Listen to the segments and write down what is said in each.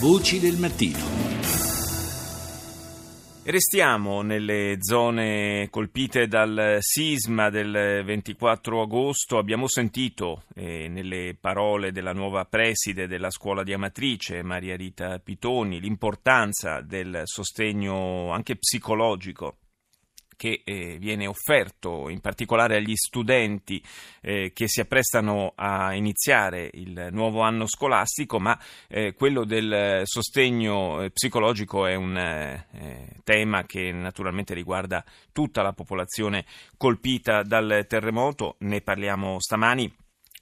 Voci del mattino. Restiamo nelle zone colpite dal sisma del 24 agosto. Abbiamo sentito eh, nelle parole della nuova preside della scuola di Amatrice, Maria Rita Pitoni, l'importanza del sostegno anche psicologico che eh, viene offerto in particolare agli studenti eh, che si apprestano a iniziare il nuovo anno scolastico, ma eh, quello del sostegno eh, psicologico è un eh, tema che naturalmente riguarda tutta la popolazione colpita dal terremoto. Ne parliamo stamani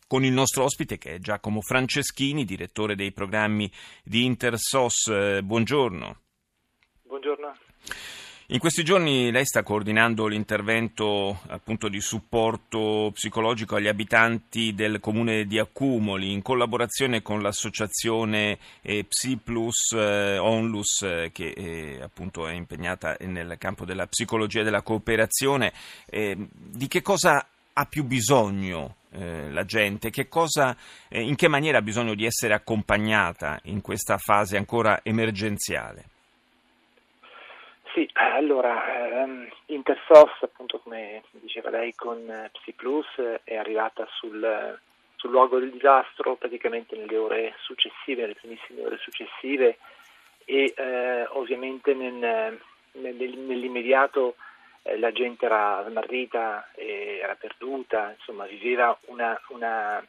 con il nostro ospite che è Giacomo Franceschini, direttore dei programmi di Intersos. Eh, buongiorno. Buongiorno. In questi giorni lei sta coordinando l'intervento appunto di supporto psicologico agli abitanti del comune di Accumoli in collaborazione con l'associazione eh, Psi Plus eh, Onlus eh, che eh, appunto è impegnata nel campo della psicologia e della cooperazione. Eh, di che cosa ha più bisogno eh, la gente? Che cosa, in che maniera ha bisogno di essere accompagnata in questa fase ancora emergenziale? Sì, allora, ehm, Intersos, appunto come diceva lei con eh, Plus, è arrivata sul, sul, luogo del disastro praticamente nelle ore successive, nelle primissime ore successive e eh, ovviamente nel, nel, nell'immediato eh, la gente era smarrita, era perduta, insomma viveva una, una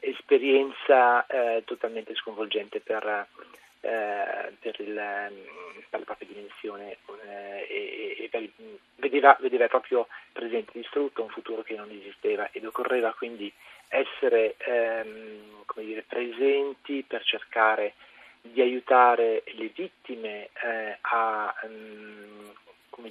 esperienza eh, totalmente sconvolgente per eh, per, il, per, la propria dimensione eh, e, e per, vedeva, vedeva, proprio presente distrutto un futuro che non esisteva ed occorreva quindi essere ehm, dire, presenti per cercare di aiutare le vittime eh, a um,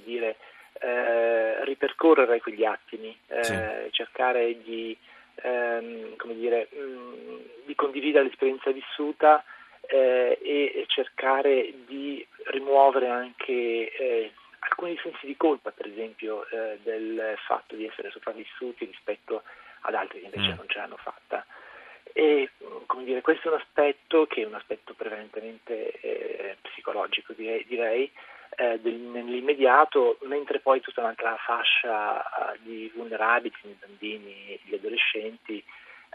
dire, eh, ripercorrere quegli attimi, eh, sì. cercare di, ehm, dire, mh, mm, di condividere l'esperienza vissuta eh, e cercare di rimuovere anche eh, alcuni sensi di colpa, per esempio, eh, del fatto di essere sopravvissuti rispetto ad altri che invece mm. non ce l'hanno fatta. E come dire, questo è un aspetto che è un aspetto prevalentemente eh, psicologico, direi, direi eh, del, nell'immediato, mentre poi tutta un'altra fascia uh, di vulnerabili, i bambini, gli adolescenti,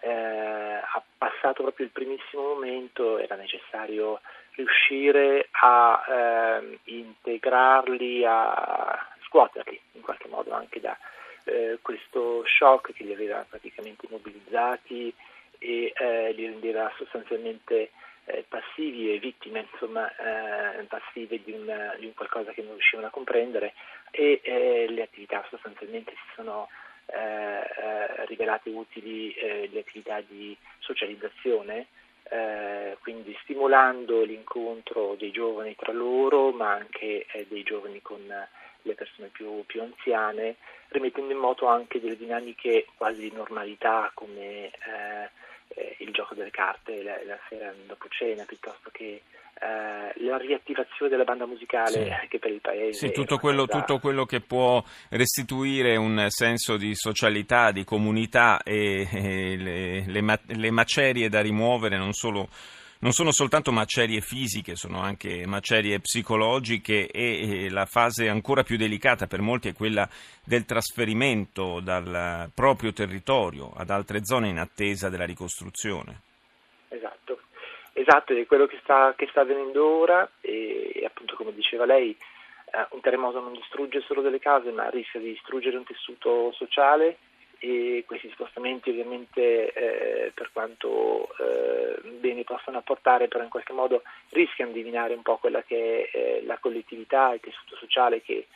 eh, ha passato proprio il primissimo momento, era necessario riuscire a eh, integrarli, a scuoterli in qualche modo anche da eh, questo shock che li aveva praticamente immobilizzati e eh, li rendeva sostanzialmente eh, passivi e vittime, insomma, eh, passive di un, di un, qualcosa che non riuscivano a comprendere e le attività sostanzialmente si sono eh, eh, rivelate utili eh, le attività di socializzazione, eh, quindi stimolando l'incontro dei giovani tra loro, ma anche dei giovani con le persone più, più, anziane, rimettendo in moto anche delle dinamiche quasi di normalità come eh, il gioco delle carte la, la sera dopo cena, piuttosto che eh, la riattivazione della banda musicale sì. che per il paese. Sì, tutto quello, tutto quello, che può restituire un senso di socialità, di comunità e, e le, le, le, macerie da rimuovere non solo non sono soltanto macerie fisiche, sono anche macerie psicologiche e, la fase ancora più delicata per molti è quella del trasferimento dal proprio territorio ad altre zone in attesa della ricostruzione. Esatto. È quello che sta, che sta avvenendo ora e, e, appunto come diceva lei eh, un terremoto non distrugge solo delle case ma rischia di distruggere un tessuto sociale e questi spostamenti ovviamente eh, per quanto eh, bene possano apportare però in qualche modo rischiano di minare un po' quella che è eh, la collettività, il tessuto sociale che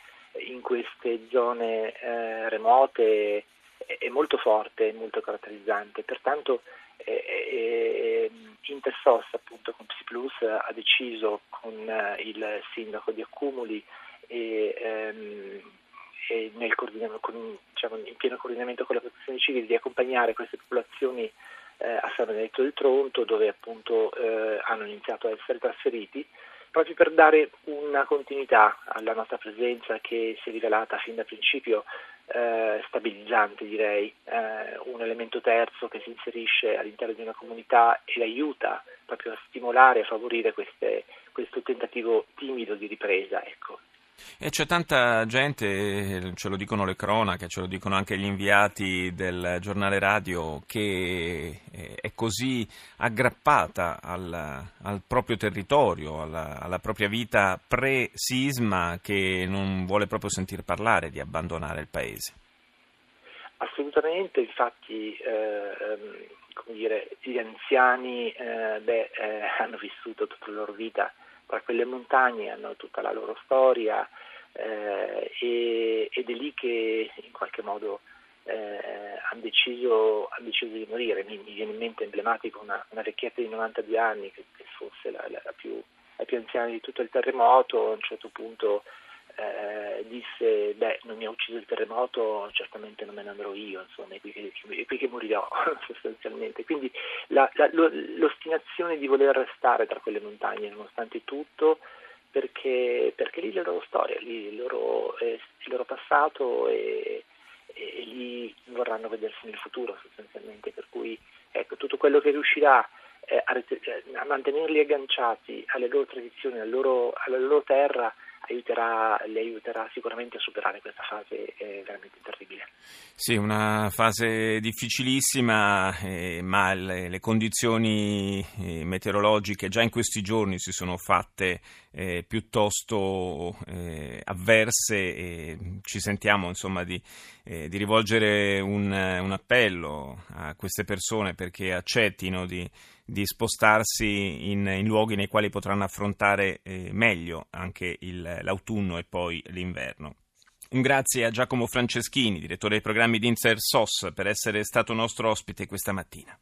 in queste zone eh, remote è, è, molto forte, è molto caratterizzante. Pertanto eh, Intersos appunto con Plus ha deciso con eh, il sindaco di Accumuli e, ehm, e nel con, diciamo, in pieno coordinamento con le protezioni civili di accompagnare queste popolazioni eh, a San Benedetto del Tronto dove appunto eh, hanno iniziato a essere trasferiti proprio per dare una continuità alla nostra presenza che si è rivelata fin da principio eh, stabilizzante direi, eh, un elemento terzo che si inserisce all'interno di una comunità e aiuta proprio a stimolare e a favorire queste, questo tentativo timido di ripresa. Ecco. E c'è tanta gente, ce lo dicono le cronache, ce lo dicono anche gli inviati del giornale radio, che è così aggrappata al, al proprio territorio, alla, alla, propria vita pre-sisma, che non vuole proprio sentir parlare di abbandonare il paese. Assolutamente, infatti eh, dire, gli anziani eh, beh, eh, hanno vissuto tutta la loro vita tra quelle montagne, hanno tutta la loro storia eh, ed è lì che in qualche modo eh, hanno, deciso, han deciso, di morire. Mi, mi, viene in mente emblematico una, una vecchietta di 92 anni che, che fosse la, la, la, più, la, più, anziana di tutto il terremoto, a un certo punto eh, disse beh non mi ha ucciso il terremoto certamente non me ne andrò io insomma è qui che, è qui che morirò sostanzialmente. Quindi la, la, l'ostinazione di voler restare tra quelle montagne nonostante tutto perché, perché lì la loro storia lì il loro, eh, il loro passato e, e, e, lì vorranno vedersi nel futuro sostanzialmente. Per cui ecco tutto quello che riuscirà eh, a, a, mantenerli agganciati alle loro tradizioni alla loro, alla loro terra aiuterà, le aiuterà sicuramente a superare questa fase eh, veramente terribile. Sì, una fase difficilissima, eh, ma le, le condizioni eh, meteorologiche già in questi giorni si sono fatte eh, piuttosto eh, avverse e ci sentiamo insomma di, di rivolgere un, un, appello a queste persone perché accettino di, di spostarsi in, in, luoghi nei quali potranno affrontare eh, meglio anche il, l'autunno e poi l'inverno. Un grazie a Giacomo Franceschini, direttore dei programmi di Inter SOS, per essere stato nostro ospite questa mattina.